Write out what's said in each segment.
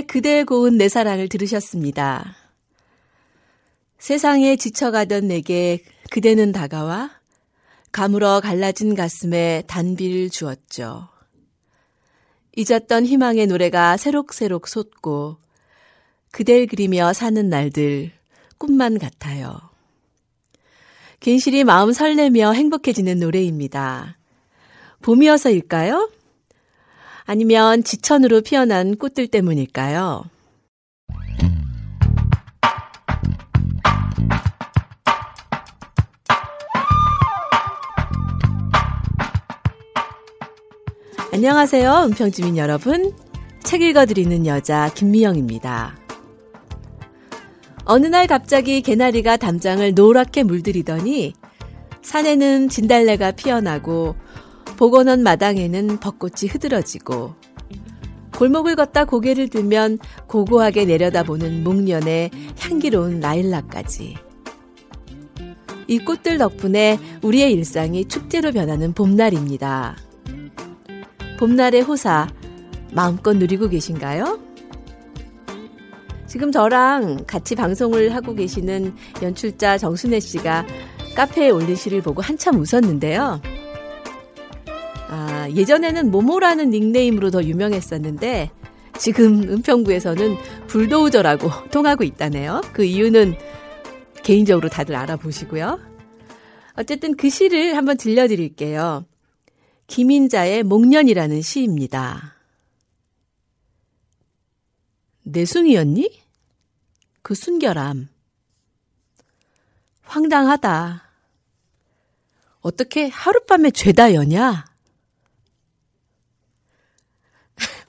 그대 고운 내 사랑을 들으셨습니다. 세상에 지쳐가던 내게 그대는 다가와 가물어 갈라진 가슴에 단비를 주었죠. 잊었던 희망의 노래가 새록새록 솟고 그댈 그리며 사는 날들 꿈만 같아요. 괜시리 마음 설레며 행복해지는 노래입니다. 봄이어서일까요? 아니면 지천으로 피어난 꽃들 때문일까요? 안녕하세요, 은평주민 여러분. 책 읽어드리는 여자 김미영입니다. 어느 날 갑자기 개나리가 담장을 노랗게 물들이더니 산에는 진달래가 피어나고 복원원 마당에는 벚꽃이 흐드러지고 골목을 걷다 고개를 들면 고고하게 내려다보는 목련의 향기로운 라일락까지. 이 꽃들 덕분에 우리의 일상이 축제로 변하는 봄날입니다. 봄날의 호사, 마음껏 누리고 계신가요? 지금 저랑 같이 방송을 하고 계시는 연출자 정순혜 씨가 카페에 올린 시를 보고 한참 웃었는데요. 아, 예전에는 모모라는 닉네임으로 더 유명했었는데 지금 은평구에서는 불도우저라고 통하고 있다네요. 그 이유는 개인적으로 다들 알아보시고요. 어쨌든 그 시를 한번 들려드릴게요. 김인자의 목련이라는 시입니다. 내숭이었니? 그 순결함. 황당하다. 어떻게 하룻밤에 죄다 여냐?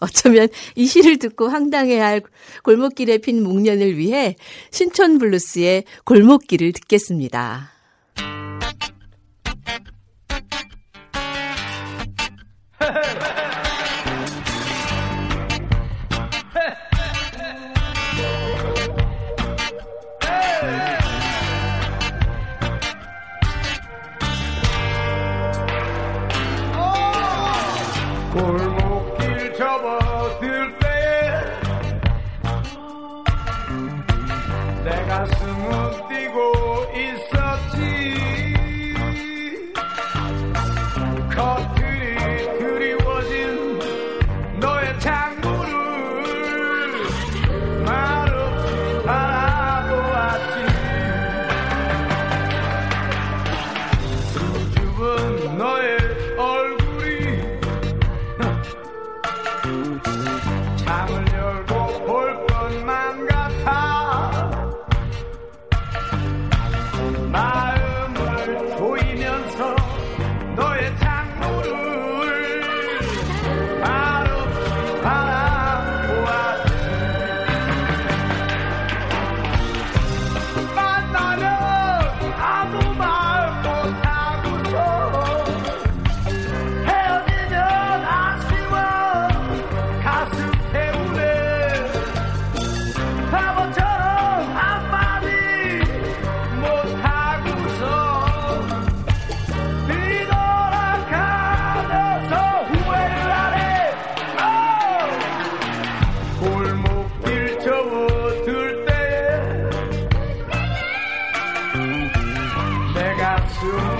어쩌면 이 시를 듣고 황당해야 할 골목길에 핀 목련을 위해 신촌 블루스의 골목길을 듣겠습니다. 내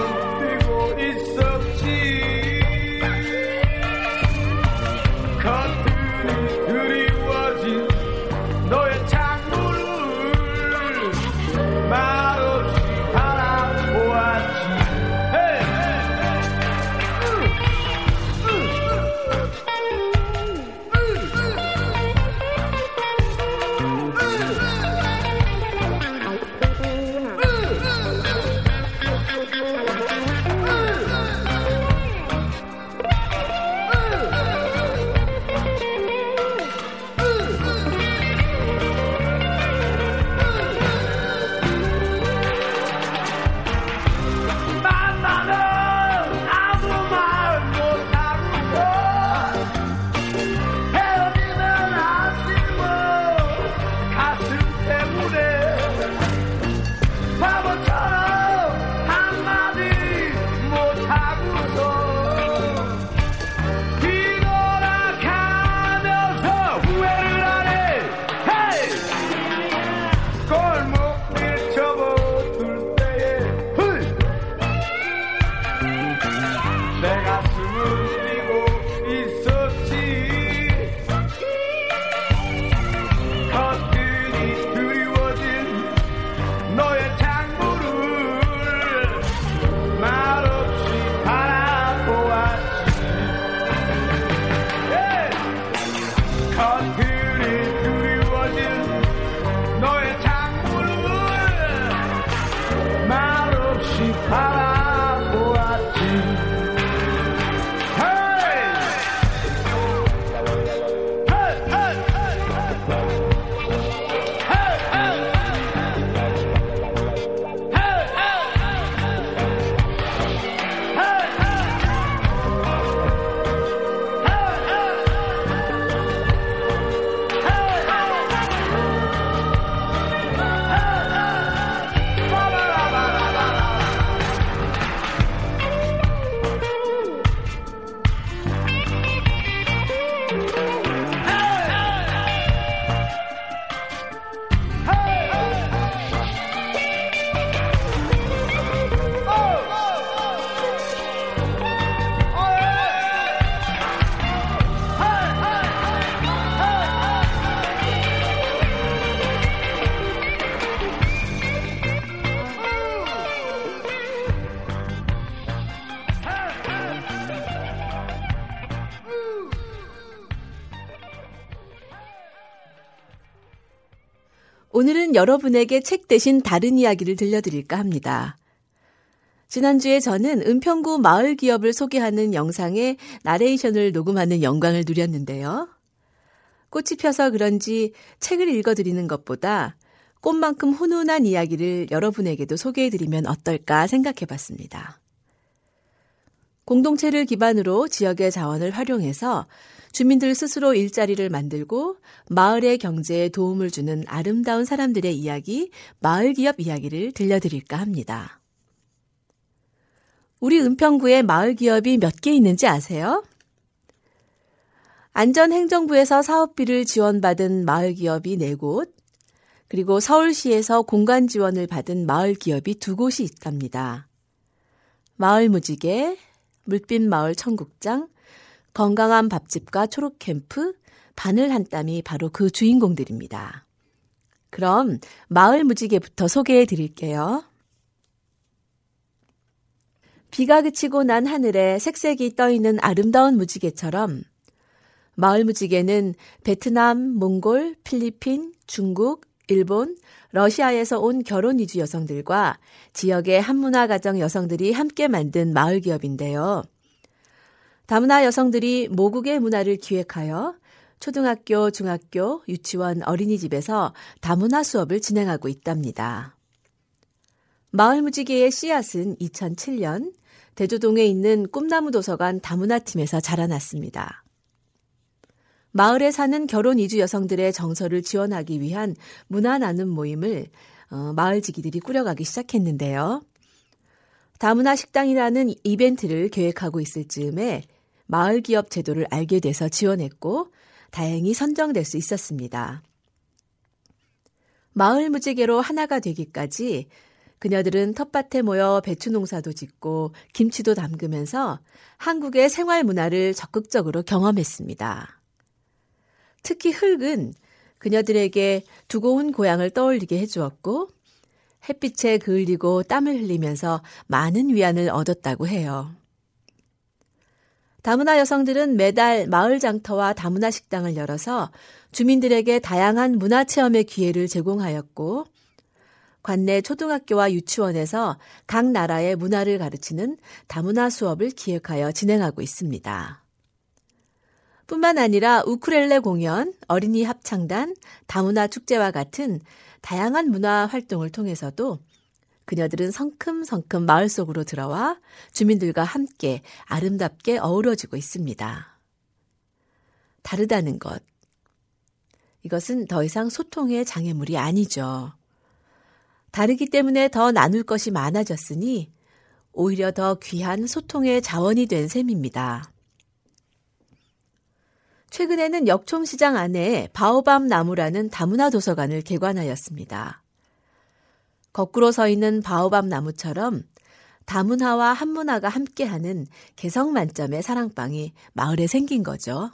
여러분에게 책 대신 다른 이야기를 들려드릴까 합니다. 지난주에 저는 은평구 마을 기업을 소개하는 영상에 나레이션을 녹음하는 영광을 누렸는데요. 꽃이 펴서 그런지 책을 읽어드리는 것보다 꽃만큼 훈훈한 이야기를 여러분에게도 소개해드리면 어떨까 생각해 봤습니다. 공동체를 기반으로 지역의 자원을 활용해서 주민들 스스로 일자리를 만들고 마을의 경제에 도움을 주는 아름다운 사람들의 이야기, 마을 기업 이야기를 들려드릴까 합니다. 우리 은평구에 마을 기업이 몇 개 있는지 아세요? 안전행정부에서 사업비를 지원받은 마을 기업이 4곳, 그리고 서울시에서 공간 지원을 받은 마을 기업이 두 곳이 있답니다. 마을 무지개, 물빛 마을 청국장, 건강한 밥집과 초록 캠프, 바늘 한 땀이 바로 그 주인공들입니다. 그럼 마을 무지개부터 소개해 드릴게요. 비가 그치고 난 하늘에 색색이 떠 있는 아름다운 무지개처럼 마을 무지개는 베트남, 몽골, 필리핀, 중국, 일본, 러시아에서 온 결혼 이주 여성들과 지역의 한문화 가정 여성들이 함께 만든 마을 기업인데요. 다문화 여성들이 모국의 문화를 기획하여 초등학교, 중학교, 유치원, 어린이집에서 다문화 수업을 진행하고 있답니다. 마을 무지개의 씨앗은 2007년 대조동에 있는 꿈나무 도서관 다문화팀에서 자라났습니다. 마을에 사는 결혼 이주 여성들의 정서를 지원하기 위한 문화 나눔 모임을 어, 마을 지기들이 꾸려가기 시작했는데요. 다문화 식당이라는 이벤트를 계획하고 있을 즈음에 마을 기업 제도를 알게 돼서 지원했고 다행히 선정될 수 있었습니다. 마을 무지개로 하나가 되기까지 그녀들은 텃밭에 모여 배추 농사도 짓고 김치도 담그면서 한국의 생활 문화를 적극적으로 경험했습니다. 특히 흙은 그녀들에게 두고 온 고향을 떠올리게 해주었고 햇빛에 그을리고 땀을 흘리면서 많은 위안을 얻었다고 해요. 다문화 여성들은 매달 마을 장터와 다문화 식당을 열어서 주민들에게 다양한 문화 체험의 기회를 제공하였고 관내 초등학교와 유치원에서 각 나라의 문화를 가르치는 다문화 수업을 기획하여 진행하고 있습니다. 뿐만 아니라 우크렐레 공연, 어린이 합창단, 다문화 축제와 같은 다양한 문화 활동을 통해서도 그녀들은 성큼성큼 마을 속으로 들어와 주민들과 함께 아름답게 어우러지고 있습니다. 다르다는 것. 이것은 더 이상 소통의 장애물이 아니죠. 다르기 때문에 더 나눌 것이 많아졌으니 오히려 더 귀한 소통의 자원이 된 셈입니다. 최근에는 역촌시장 안에 바오밤 나무라는 다문화 도서관을 개관하였습니다. 거꾸로 서 있는 바오밤 나무처럼 다문화와 한문화가 함께하는 개성 만점의 사랑방이 마을에 생긴 거죠.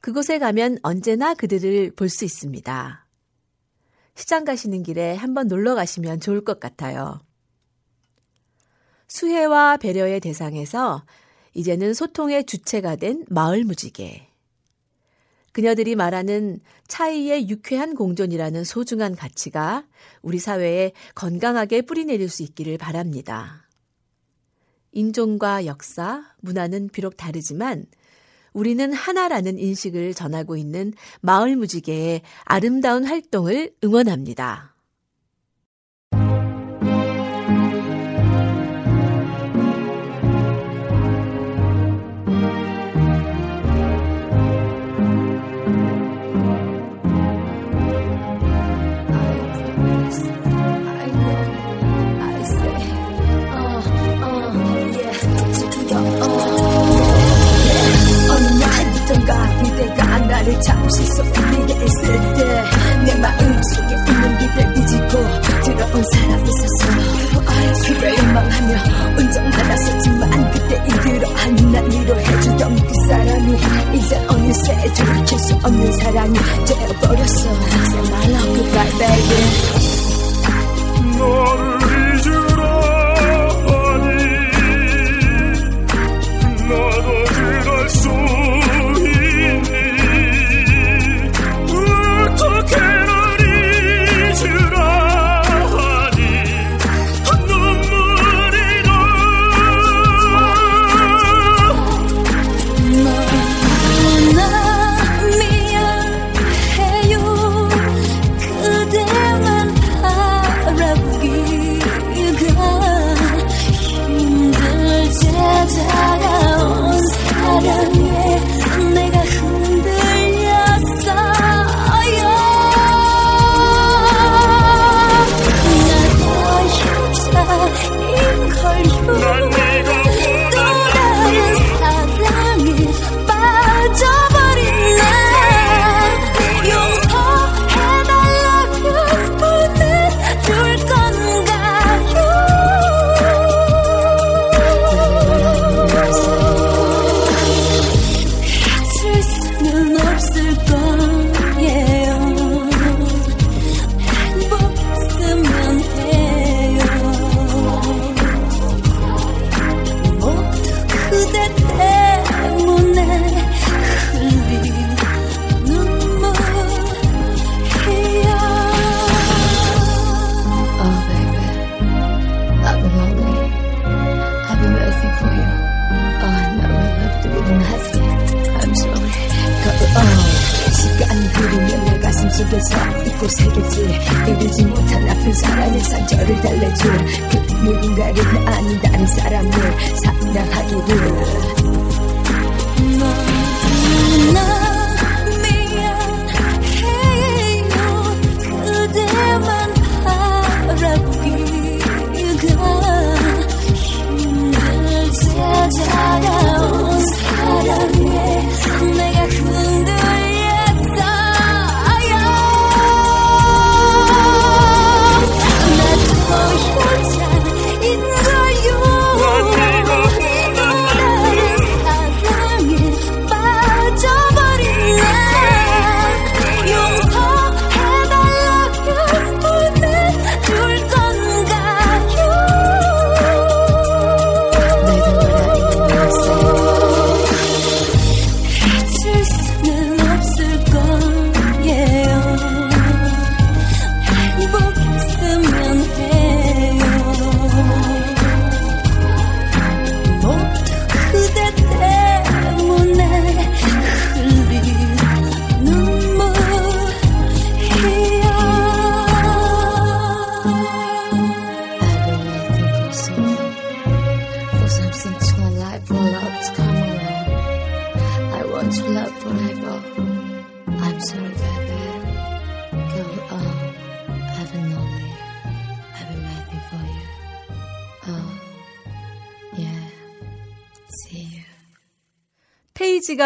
그곳에 가면 언제나 그들을 볼 수 있습니다. 시장 가시는 길에 한번 놀러 가시면 좋을 것 같아요. 수혜와 배려의 대상에서 이제는 소통의 주체가 된 마을 무지개. 그녀들이 말하는 차이의 유쾌한 공존이라는 소중한 가치가 우리 사회에 건강하게 뿌리내릴 수 있기를 바랍니다. 인종과 역사, 문화는 비록 다르지만 우리는 하나라는 인식을 전하고 있는 마을 무지개의 아름다운 활동을 응원합니다. 뭔가 그대가 나를 잠시 속삭이게 했을 때 내 마음속에 있는 기대 잊고 들어온 사람 있었어. 그대의 맘하며 운전 받았었지만 그때 이대로 한난 위로해주던 그 사람이 이제 어느새 돌이킬 수 없는 사랑이 되어버렸어. Say my love goodbye baby. 너를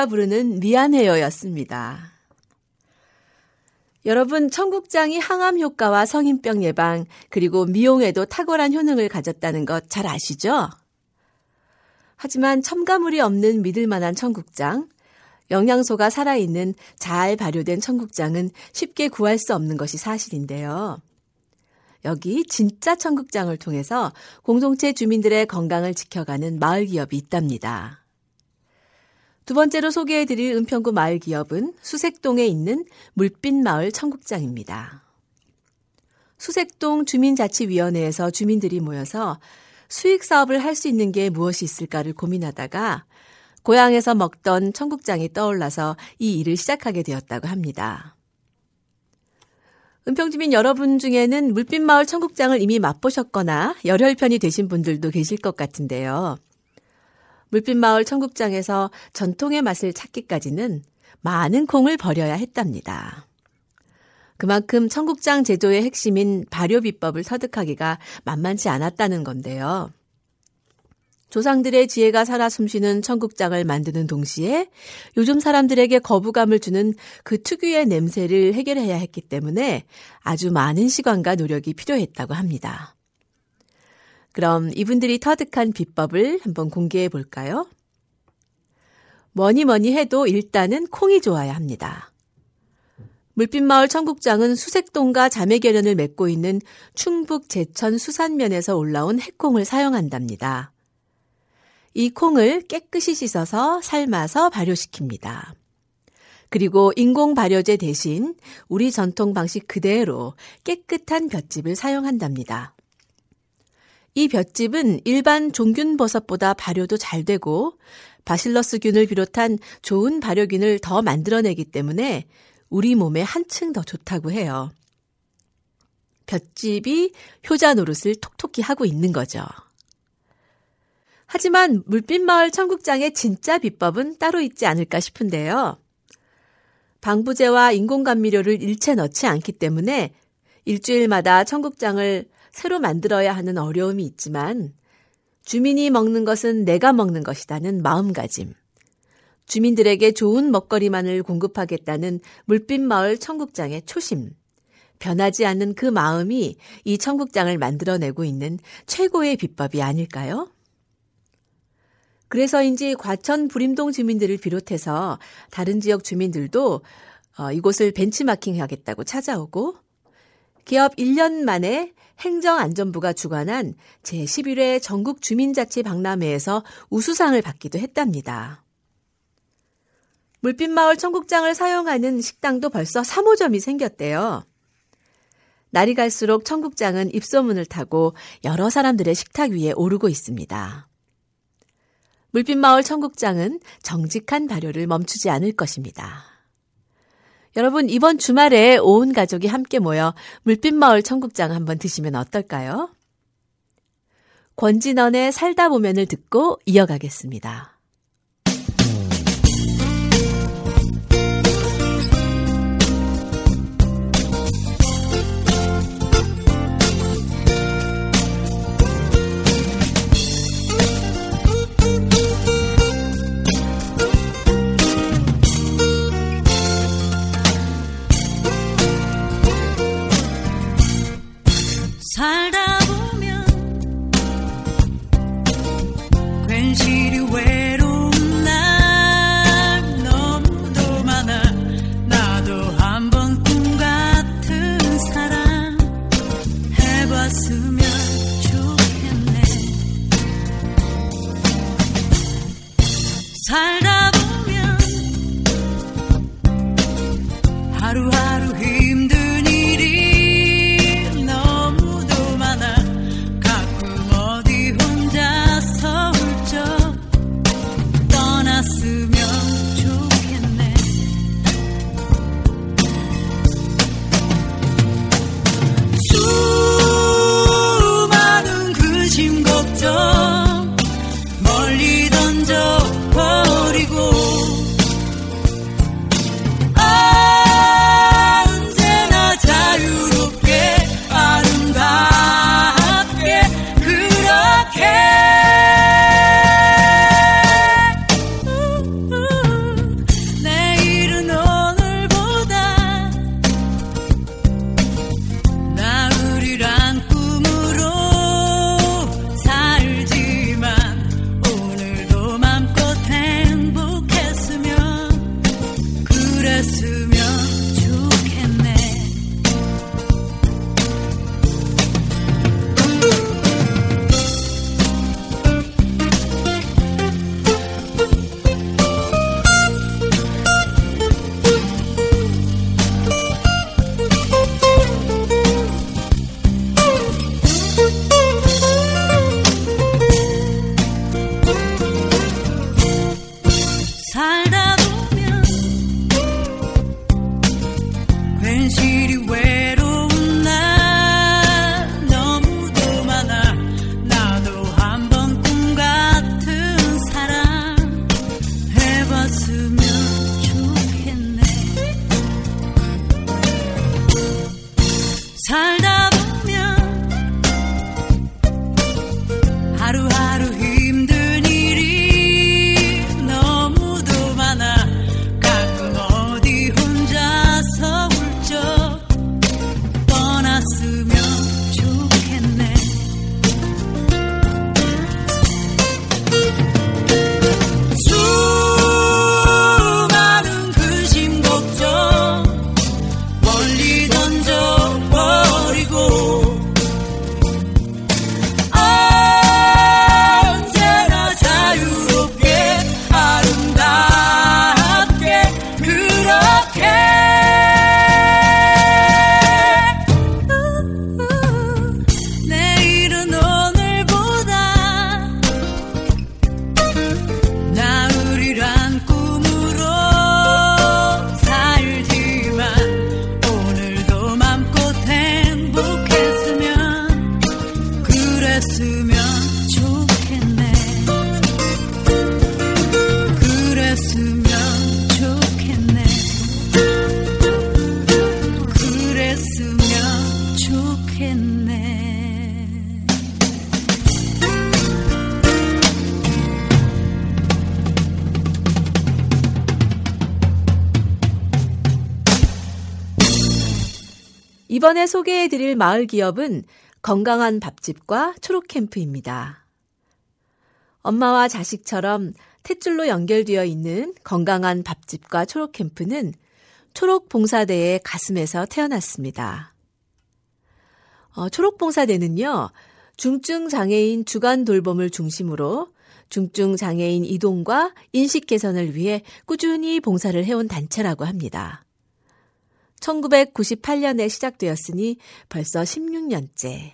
페이지가 부르는 미안해요였습니다. 여러분, 청국장이 항암 효과와 성인병 예방, 그리고 미용에도 탁월한 효능을 가졌다는 것 잘 아시죠? 하지만 첨가물이 없는 믿을 만한 청국장, 영양소가 살아있는 잘 발효된 청국장은 쉽게 구할 수 없는 것이 사실인데요. 여기 진짜 청국장을 통해서 공동체 주민들의 건강을 지켜가는 마을 기업이 있답니다. 두 번째로 소개해드릴 은평구 마을 기업은 수색동에 있는 물빛마을 청국장입니다. 수색동 주민자치위원회에서 주민들이 모여서 수익 사업을 할 수 있는 게 무엇이 있을까를 고민하다가 고향에서 먹던 청국장이 떠올라서 이 일을 시작하게 되었다고 합니다. 은평주민 여러분 중에는 물빛마을 청국장을 이미 맛보셨거나 열혈편이 되신 분들도 계실 것 같은데요. 물빛마을 청국장에서 전통의 맛을 찾기까지는 많은 콩을 버려야 했답니다. 그만큼 청국장 제조의 핵심인 발효 비법을 터득하기가 만만치 않았다는 건데요. 조상들의 지혜가 살아 숨쉬는 청국장을 만드는 동시에 요즘 사람들에게 거부감을 주는 그 특유의 냄새를 해결해야 했기 때문에 아주 많은 시간과 노력이 필요했다고 합니다. 그럼 이분들이 터득한 비법을 한번 공개해 볼까요? 뭐니 뭐니 해도 일단은 콩이 좋아야 합니다. 물빛마을 청국장은 수색동과 자매결연을 맺고 있는 충북 제천 수산면에서 올라온 해콩을 사용한답니다. 이 콩을 깨끗이 씻어서 삶아서 발효시킵니다. 그리고 인공 발효제 대신 우리 전통 방식 그대로 깨끗한 볏짚을 사용한답니다. 이 볏짚은 일반 종균 버섯보다 발효도 잘 되고 바실러스균을 비롯한 좋은 발효균을 더 만들어내기 때문에 우리 몸에 한층 더 좋다고 해요. 볏짚이 효자 노릇을 톡톡히 하고 있는 거죠. 하지만 물빛마을 청국장의 진짜 비법은 따로 있지 않을까 싶은데요. 방부제와 인공감미료를 일체 넣지 않기 때문에 일주일마다 청국장을 새로 만들어야 하는 어려움이 있지만 주민이 먹는 것은 내가 먹는 것이다는 마음가짐. 주민들에게 좋은 먹거리만을 공급하겠다는 물빛마을 청국장의 초심. 변하지 않는 그 마음이 이 청국장을 만들어내고 있는 최고의 비법이 아닐까요? 그래서인지 과천 부림동 주민들을 비롯해서 다른 지역 주민들도 어, 이곳을 벤치마킹 하겠다고 찾아오고 기업 1년 만에 행정안전부가 주관한 제11회 전국 주민자치 박람회에서 우수상을 받기도 했답니다. 물빛마을 청국장을 사용하는 식당도 벌써 3호점이 생겼대요. 날이 갈수록 청국장은 입소문을 타고 여러 사람들의 식탁 위에 오르고 있습니다. 물빛마을 청국장은 정직한 발효를 멈추지 않을 것입니다. 여러분, 이번 주말에 온 가족이 함께 모여 물빛마을 청국장 한번 드시면 어떨까요? 권진원의 살다 보면을 듣고 이어가겠습니다. 이번에 소개해드릴 마을 기업은 건강한 밥집과 초록캠프입니다. 엄마와 자식처럼 탯줄로 연결되어 있는 건강한 밥집과 초록캠프는 초록봉사대의 가슴에서 태어났습니다. 어, 초록봉사대는요, 중증장애인 주간 돌봄을 중심으로 중증장애인 이동과 인식 개선을 위해 꾸준히 봉사를 해온 단체라고 합니다. 1998년에 시작되었으니 벌써 16년째.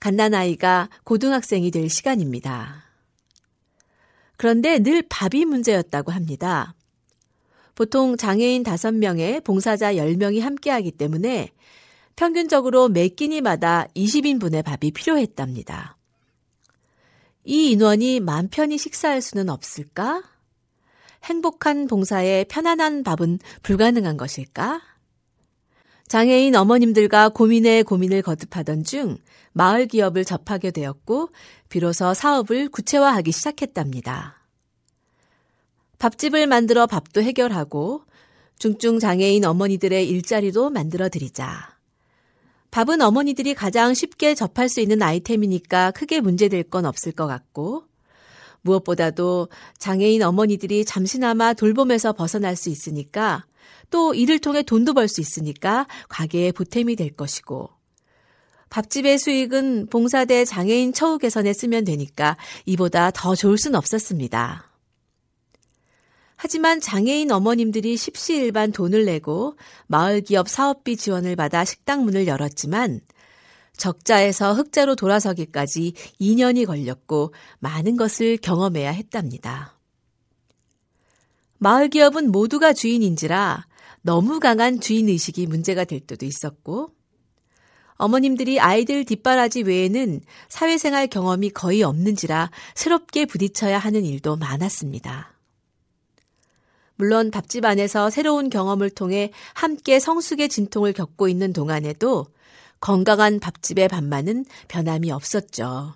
갓난아이가 고등학생이 될 시간입니다. 그런데 늘 밥이 문제였다고 합니다. 보통 장애인 5명에 봉사자 10명이 함께하기 때문에 평균적으로 매 끼니마다 20인분의 밥이 필요했답니다. 이 인원이 맘 편히 식사할 수는 없을까? 행복한 봉사에 편안한 밥은 불가능한 것일까? 장애인 어머님들과 고민에 고민을 거듭하던 중 마을 기업을 접하게 되었고 비로소 사업을 구체화하기 시작했답니다. 밥집을 만들어 밥도 해결하고 중증 장애인 어머니들의 일자리도 만들어 드리자. 밥은 어머니들이 가장 쉽게 접할 수 있는 아이템이니까 크게 문제될 건 없을 것 같고 무엇보다도 장애인 어머니들이 잠시나마 돌봄에서 벗어날 수 있으니까 또 이를 통해 돈도 벌 수 있으니까 가게에 보탬이 될 것이고 밥집의 수익은 봉사대 장애인 처우 개선에 쓰면 되니까 이보다 더 좋을 순 없었습니다. 하지만 장애인 어머님들이 십시일반 돈을 내고 마을 기업 사업비 지원을 받아 식당 문을 열었지만 적자에서 흑자로 돌아서기까지 2년이 걸렸고 많은 것을 경험해야 했답니다. 마을 기업은 모두가 주인인지라 너무 강한 주인의식이 문제가 될 때도 있었고, 어머님들이 아이들 뒷바라지 외에는 사회생활 경험이 거의 없는지라 새롭게 부딪혀야 하는 일도 많았습니다. 물론 밥집 안에서 새로운 경험을 통해 함께 성숙의 진통을 겪고 있는 동안에도 건강한 밥집의 밥만은 변함이 없었죠.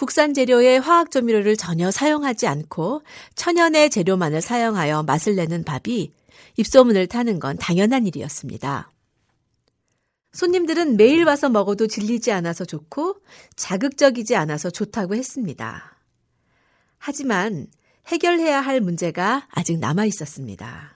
국산 재료의 화학 조미료를 전혀 사용하지 않고 천연의 재료만을 사용하여 맛을 내는 밥이 입소문을 타는 건 당연한 일이었습니다. 손님들은 매일 와서 먹어도 질리지 않아서 좋고 자극적이지 않아서 좋다고 했습니다. 하지만 해결해야 할 문제가 아직 남아 있었습니다.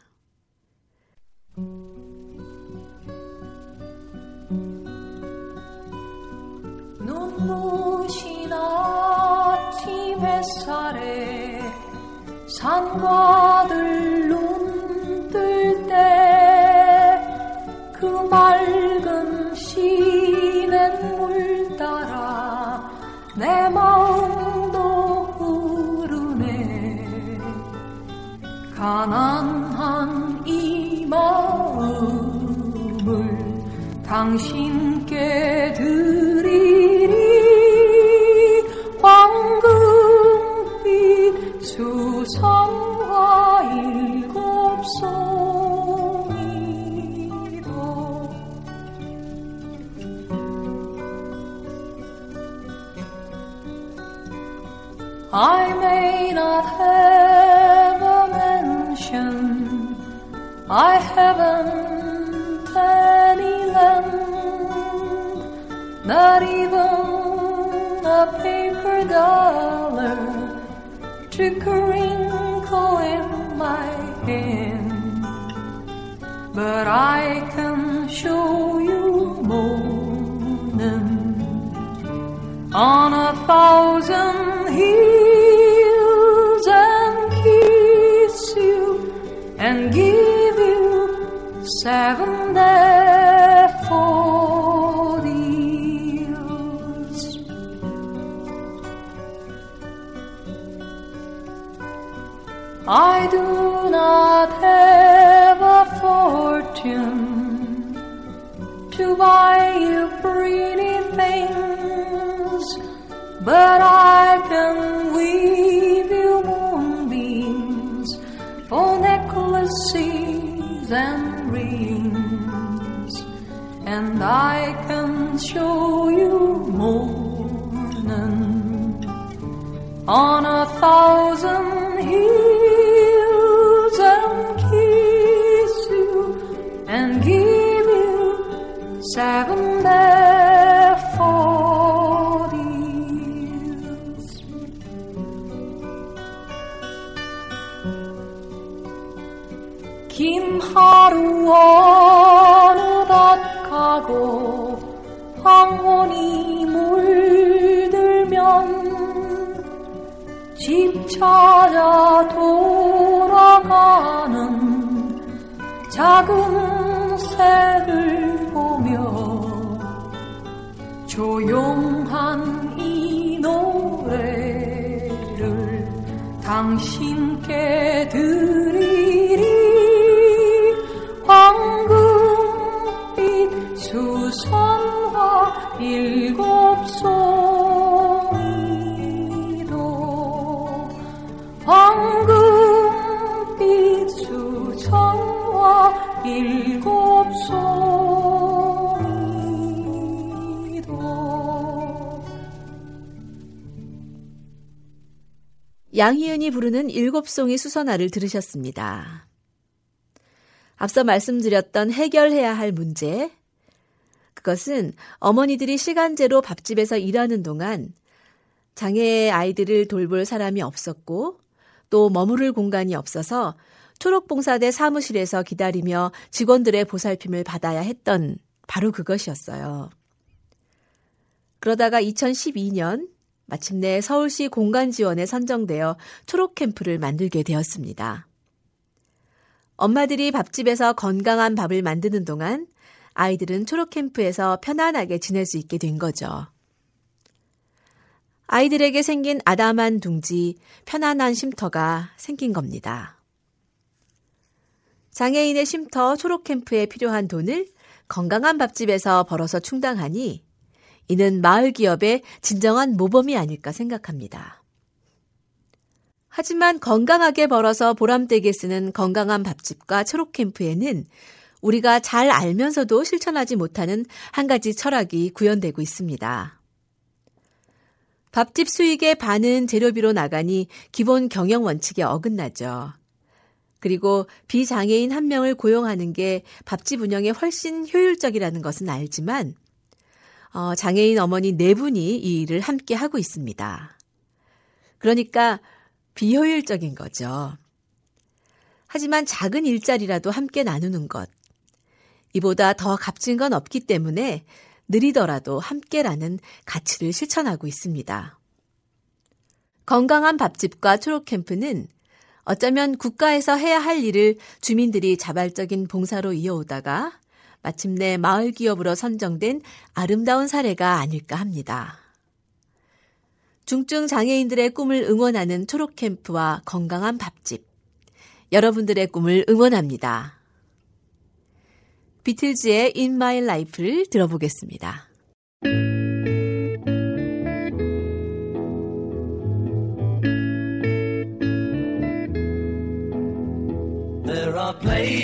눈부신 아침 햇살에 산과들 눈뜰 때 그 맑은 시냇물 따라 내 마음도 흐르네. 가난한 이 마음을 당신께 드 I may not have a mansion I haven't any land, not even a paper dollar to crinkle in my hand. But I can show you morning on a thousand hills and kiss you and give you seven daffodils. I do not have a fortune to buy you pretty things, but I and rings, and I can show you morning on a thousand hills and kiss you and give you seven 집 찾아 돌아가는 작은 새를 보며 조용한 이 노래를 당신께 드리리. 황금빛 수선화 일곱 손 일곱 송이도 양희은이 부르는 일곱 송이 수선화를 들으셨습니다. 앞서 말씀드렸던 해결해야 할 문제. 그것은 어머니들이 시간제로 밥집에서 일하는 동안 장애 아이들을 돌볼 사람이 없었고 또 머무를 공간이 없어서 초록봉사대 사무실에서 기다리며 직원들의 보살핌을 받아야 했던 바로 그것이었어요. 그러다가 2012년 마침내 서울시 공간지원에 선정되어 초록캠프를 만들게 되었습니다. 엄마들이 밥집에서 건강한 밥을 만드는 동안 아이들은 초록캠프에서 편안하게 지낼 수 있게 된 거죠. 아이들에게 생긴 아담한 둥지, 편안한 쉼터가 생긴 겁니다. 장애인의 쉼터 초록캠프에 필요한 돈을 건강한 밥집에서 벌어서 충당하니 이는 마을 기업의 진정한 모범이 아닐까 생각합니다. 하지만 건강하게 벌어서 보람되게 쓰는 건강한 밥집과 초록캠프에는 우리가 잘 알면서도 실천하지 못하는 한 가지 철학이 구현되고 있습니다. 밥집 수익의 반은 재료비로 나가니 기본 경영 원칙에 어긋나죠. 그리고 비장애인 한 명을 고용하는 게 밥집 운영에 훨씬 효율적이라는 것은 알지만, 어, 장애인 어머니 네 분이 이 일을 함께 하고 있습니다. 그러니까 비효율적인 거죠. 하지만 작은 일자리라도 함께 나누는 것. 이보다 더 값진 건 없기 때문에 느리더라도 함께라는 가치를 실천하고 있습니다. 건강한 밥집과 초록캠프는 어쩌면 국가에서 해야 할 일을 주민들이 자발적인 봉사로 이어오다가 마침내 마을 기업으로 선정된 아름다운 사례가 아닐까 합니다. 중증 장애인들의 꿈을 응원하는 초록 캠프와 건강한 밥집. 여러분들의 꿈을 응원합니다. 비틀즈의 In My Life를 들어보겠습니다. Are places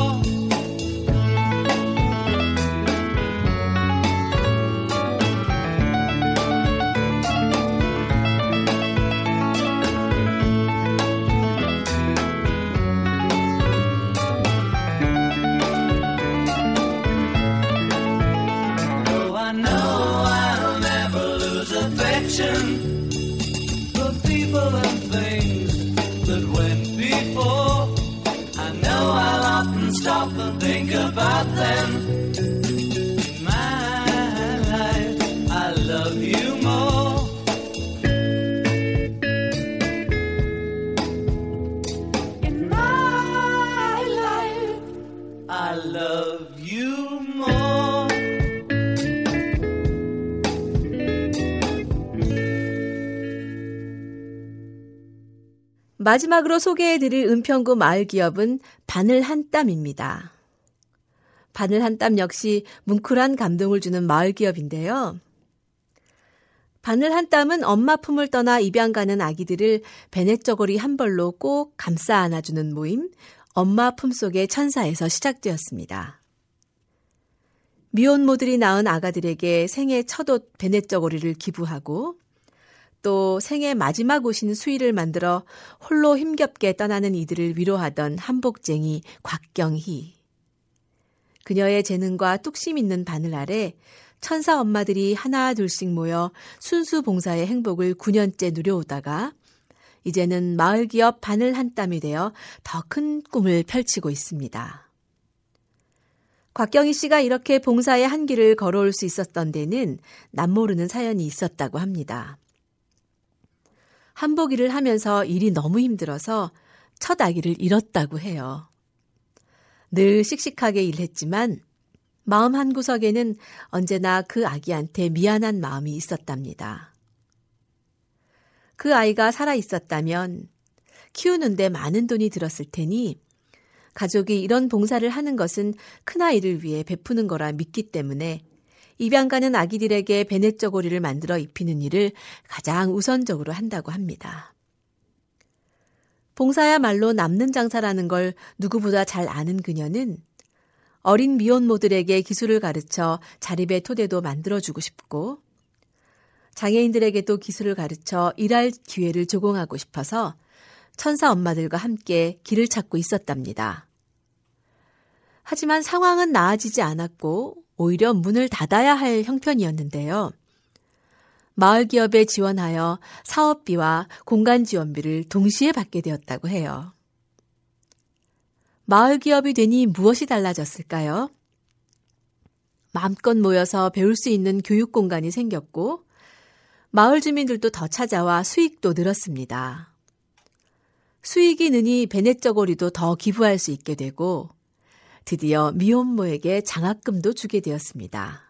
마지막으로 소개해드릴 은평구 마을 기업은 바늘 한 땀입니다. 바늘 한땀 역시 뭉클한 감동을 주는 마을 기업인데요. 바늘 한 땀은 엄마 품을 떠나 입양 가는 아기들을 베넷저고리 한 벌로 꼭 감싸 안아주는 모임, 엄마 품속의 천사에서 시작되었습니다. 미혼모들이 낳은 아가들에게 생애 첫 옷 베넷저고리를 기부하고 또 생애 마지막 옷인 수의를 만들어 홀로 힘겹게 떠나는 이들을 위로하던 한복쟁이 곽경희. 그녀의 재능과 뚝심 있는 바늘 아래 천사 엄마들이 하나 둘씩 모여 순수 봉사의 행복을 9년째 누려오다가 이제는 마을 기업 바늘 한 땀이 되어 더 큰 꿈을 펼치고 있습니다. 곽경희 씨가 이렇게 봉사의 한 길을 걸어올 수 있었던 데는 남모르는 사연이 있었다고 합니다. 한복 일을 하면서 일이 너무 힘들어서 첫 아기를 잃었다고 해요. 늘 씩씩하게 일했지만 마음 한구석에는 언제나 그 아기한테 미안한 마음이 있었답니다. 그 아이가 살아 있었다면 키우는데 많은 돈이 들었을 테니 가족이 이런 봉사를 하는 것은 큰아이를 위해 베푸는 거라 믿기 때문에 입양 가는 아기들에게 베넷저고리를 만들어 입히는 일을 가장 우선적으로 한다고 합니다. 봉사야말로 남는 장사라는 걸 누구보다 잘 아는 그녀는 어린 미혼모들에게 기술을 가르쳐 자립의 토대도 만들어주고 싶고 장애인들에게도 기술을 가르쳐 일할 기회를 제공하고 싶어서 천사 엄마들과 함께 길을 찾고 있었답니다. 하지만 상황은 나아지지 않았고 오히려 문을 닫아야 할 형편이었는데요. 마을 기업에 지원하여 사업비와 공간 지원비를 동시에 받게 되었다고 해요. 마을 기업이 되니 무엇이 달라졌을까요? 마음껏 모여서 배울 수 있는 교육 공간이 생겼고, 마을 주민들도 더 찾아와 수익도 늘었습니다. 수익이 느니 베넷저고리도 더 기부할 수 있게 되고, 드디어 미혼모에게 장학금도 주게 되었습니다.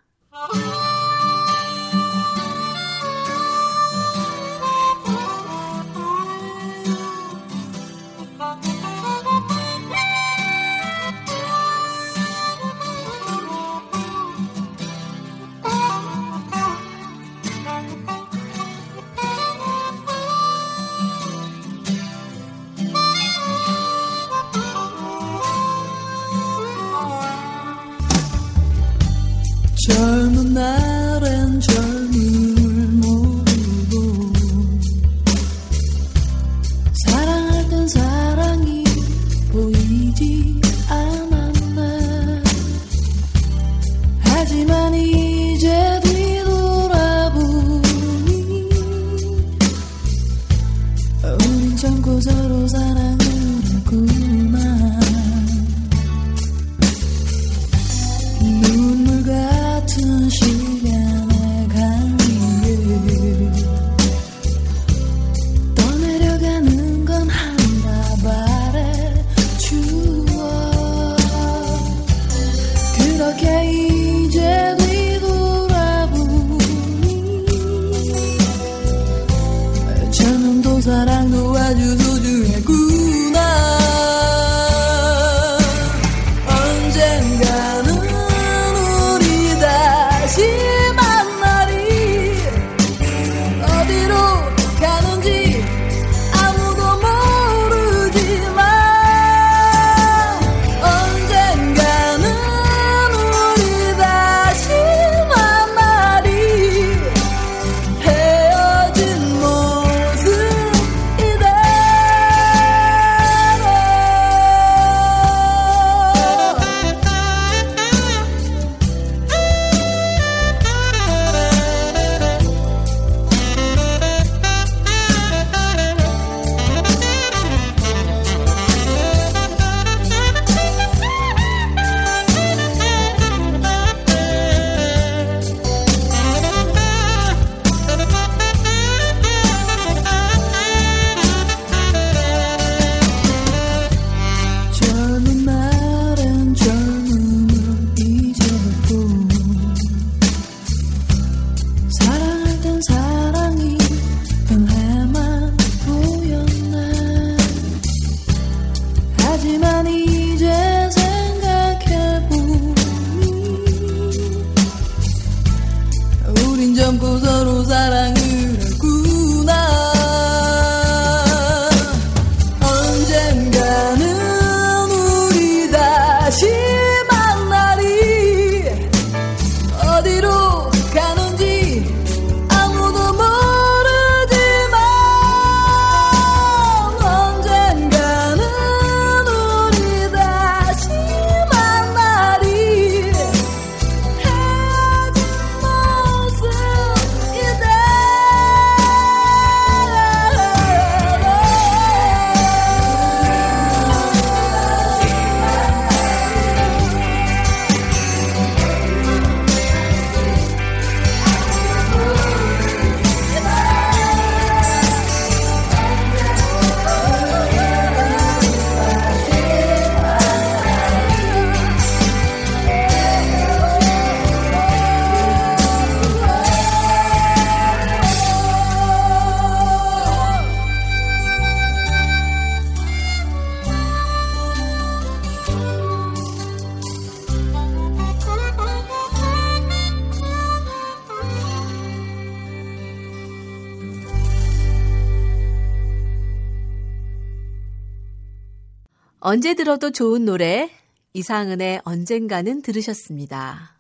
언제 들어도 좋은 노래 이상은의 언젠가는 들으셨습니다.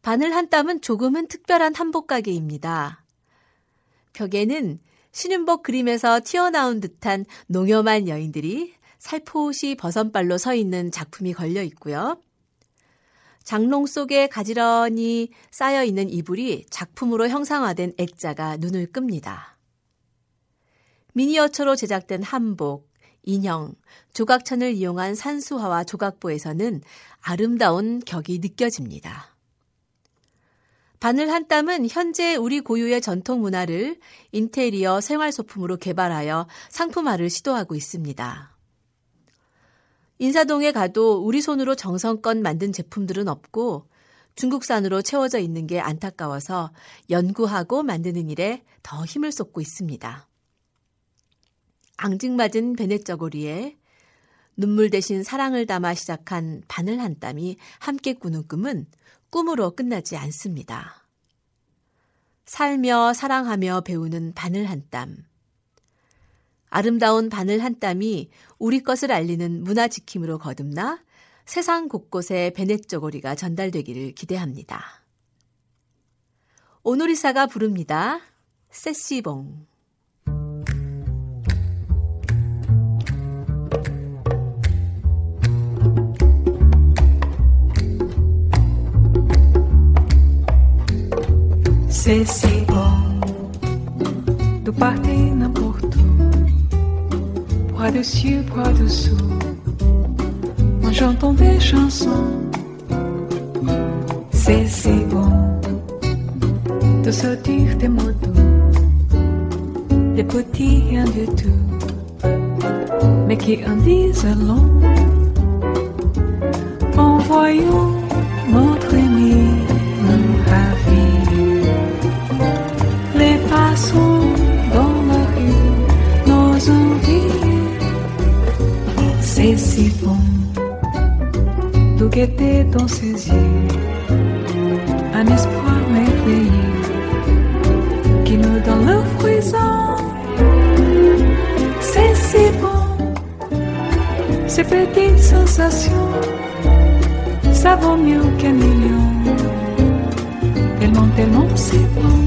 바늘 한 땀은 조금은 특별한 한복 가게입니다. 벽에는 신윤복 그림에서 튀어나온 듯한 농염한 여인들이 살포시 버선발로 서 있는 작품이 걸려 있고요. 장롱 속에 가지런히 쌓여 있는 이불이 작품으로 형상화된 액자가 눈을 끕니다. 미니어처로 제작된 한복, 인형, 조각천을 이용한 산수화와 조각보에서는 아름다운 격이 느껴집니다. 바늘 한 땀은 현재 우리 고유의 전통 문화를 인테리어 생활 소품으로 개발하여 상품화를 시도하고 있습니다. 인사동에 가도 우리 손으로 정성껏 만든 제품들은 없고 중국산으로 채워져 있는 게 안타까워서 연구하고 만드는 일에 더 힘을 쏟고 있습니다. 앙증맞은 베넷저고리에 눈물 대신 사랑을 담아 시작한 바늘 한 땀이 함께 꾸는 꿈은 꿈으로 끝나지 않습니다. 살며 사랑하며 배우는 바늘 한 땀. 아름다운 바늘 한 땀이 우리 것을 알리는 문화 지킴으로 거듭나 세상 곳곳에 베넷저고리가 전달되기를 기대합니다. 오노리사가 부릅니다. 세시봉. Bon de partir n'importe où, bras dessus, bras dessous, en chantant des chansons. C'est si bon de sortir des mots doux, des petits rien du tout, mais qui en disent long. En voyant guetter dans ses yeux un espoir merveilleux qui nous donne le frisson. C'est si bon, ces petites sensations, ça vaut mieux qu'un million. Tellement, tellement c'est bon.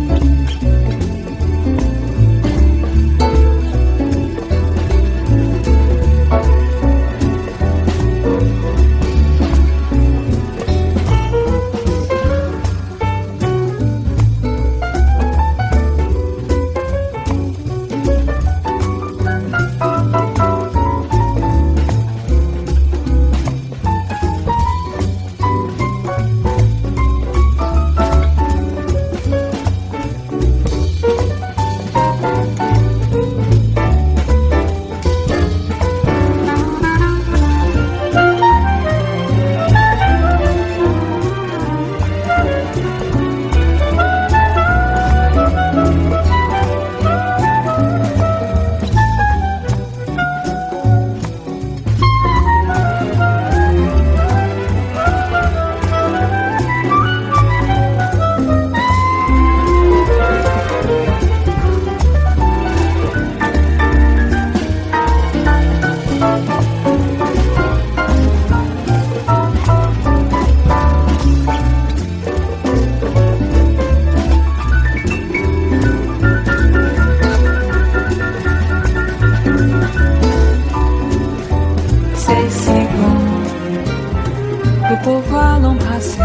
Pour pouvoir l'embrasser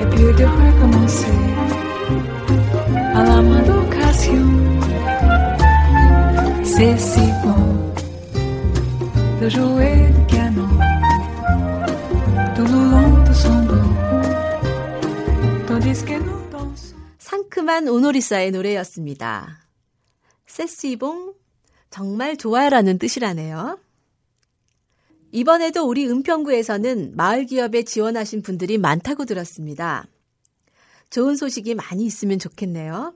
et puis de recommencer à la moindre occasion. C'est si bon de jouer du piano tout le long de son dos, tandis que nous dansons. 상큼한 오노리사의 노래였습니다. 세시봉 정말 좋아요라는 뜻이라네요. 이번에도 우리 은평구에서는 마을 기업에 지원하신 분들이 많다고 들었습니다. 좋은 소식이 많이 있으면 좋겠네요.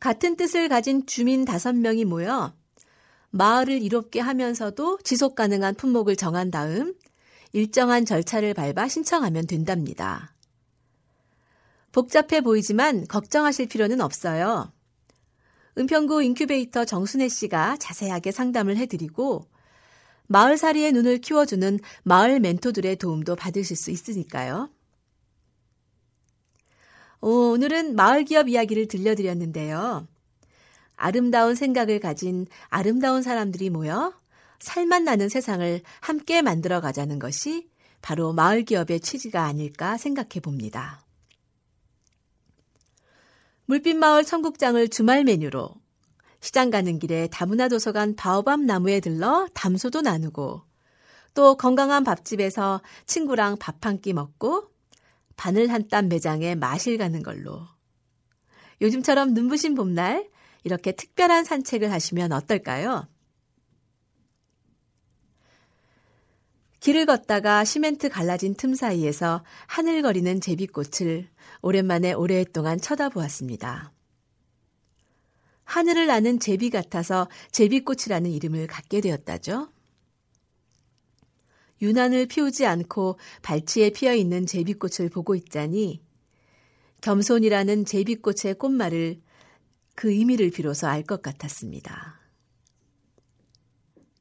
같은 뜻을 가진 주민 다섯 명이 모여 마을을 이롭게 하면서도 지속 가능한 품목을 정한 다음 일정한 절차를 밟아 신청하면 된답니다. 복잡해 보이지만 걱정하실 필요는 없어요. 은평구 인큐베이터 정순혜 씨가 자세하게 상담을 해드리고 마을살이의 눈을 키워주는 마을 멘토들의 도움도 받으실 수 있으니까요. 오, 오늘은 마을 기업 이야기를 들려드렸는데요. 아름다운 생각을 가진 아름다운 사람들이 모여 살맛 나는 세상을 함께 만들어 가자는 것이 바로 마을 기업의 취지가 아닐까 생각해 봅니다. 물빛마을 청국장을 주말 메뉴로 시장 가는 길에 다문화 도서관 바오밤 나무에 들러 담소도 나누고 또 건강한 밥집에서 친구랑 밥 한 끼 먹고 바늘 한 땀 매장에 마실 가는 걸로 요즘처럼 눈부신 봄날 이렇게 특별한 산책을 하시면 어떨까요? 길을 걷다가 시멘트 갈라진 틈 사이에서 하늘거리는 제비꽃을 오랜만에 오랫동안 쳐다보았습니다. 하늘을 나는 제비 같아서 제비꽃이라는 이름을 갖게 되었다죠. 유난을 피우지 않고 발치에 피어 있는 제비꽃을 보고 있자니 겸손이라는 제비꽃의 꽃말을 그 의미를 비로소 알 것 같았습니다.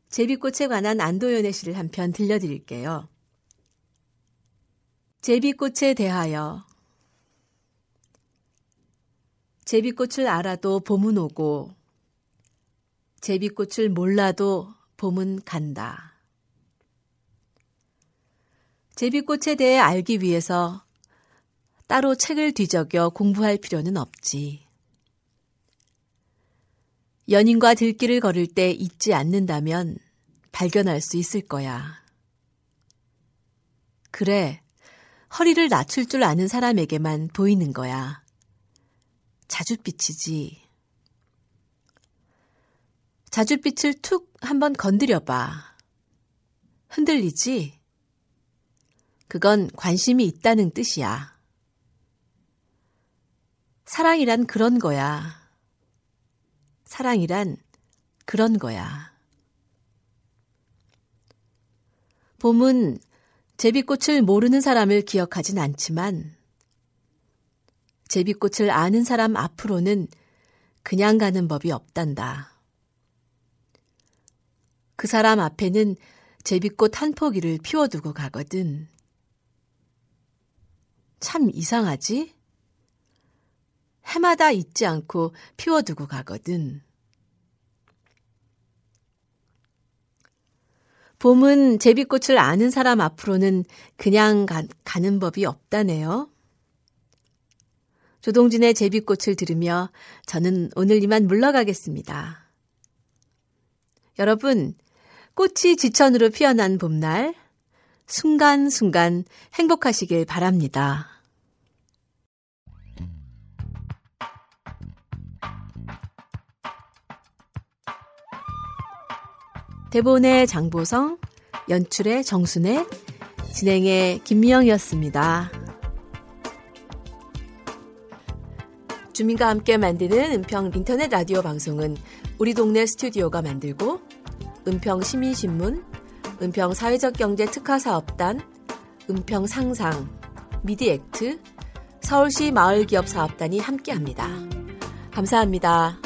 제비꽃에 관한 안도연의 시를 한 편 들려드릴게요. 제비꽃에 대하여 제비꽃을 알아도 봄은 오고 제비꽃을 몰라도 봄은 간다. 제비꽃에 대해 알기 위해서 따로 책을 뒤적여 공부할 필요는 없지. 연인과 들길을 걸을 때 잊지 않는다면 발견할 수 있을 거야. 그래, 허리를 낮출 줄 아는 사람에게만 보이는 거야. 자줏빛이지. 자줏빛을 툭 한번 건드려봐. 흔들리지? 그건 관심이 있다는 뜻이야. 사랑이란 그런 거야. 사랑이란 그런 거야. 봄은 제비꽃을 모르는 사람을 기억하진 않지만 제비꽃을 아는 사람 앞으로는 그냥 가는 법이 없단다. 그 사람 앞에는 제비꽃 한 포기를 피워두고 가거든. 참 이상하지? 해마다 잊지 않고 피워두고 가거든. 봄은 제비꽃을 아는 사람 앞으로는 그냥 가, 가는 법이 없다네요. 조동진의 제비꽃을 들으며 저는 오늘 이만 물러가겠습니다. 여러분, 꽃이 지천으로 피어난 봄날, 순간순간 행복하시길 바랍니다. 대본의 장보성, 연출의 정순애, 진행의 김미영이었습니다. 주민과 함께 만드는 은평 인터넷 라디오 방송은 우리 동네 스튜디오가 만들고 은평 시민신문, 은평 사회적 경제 특화 사업단, 은평 상상, 미디액트, 서울시 마을기업 사업단이 함께합니다. 감사합니다.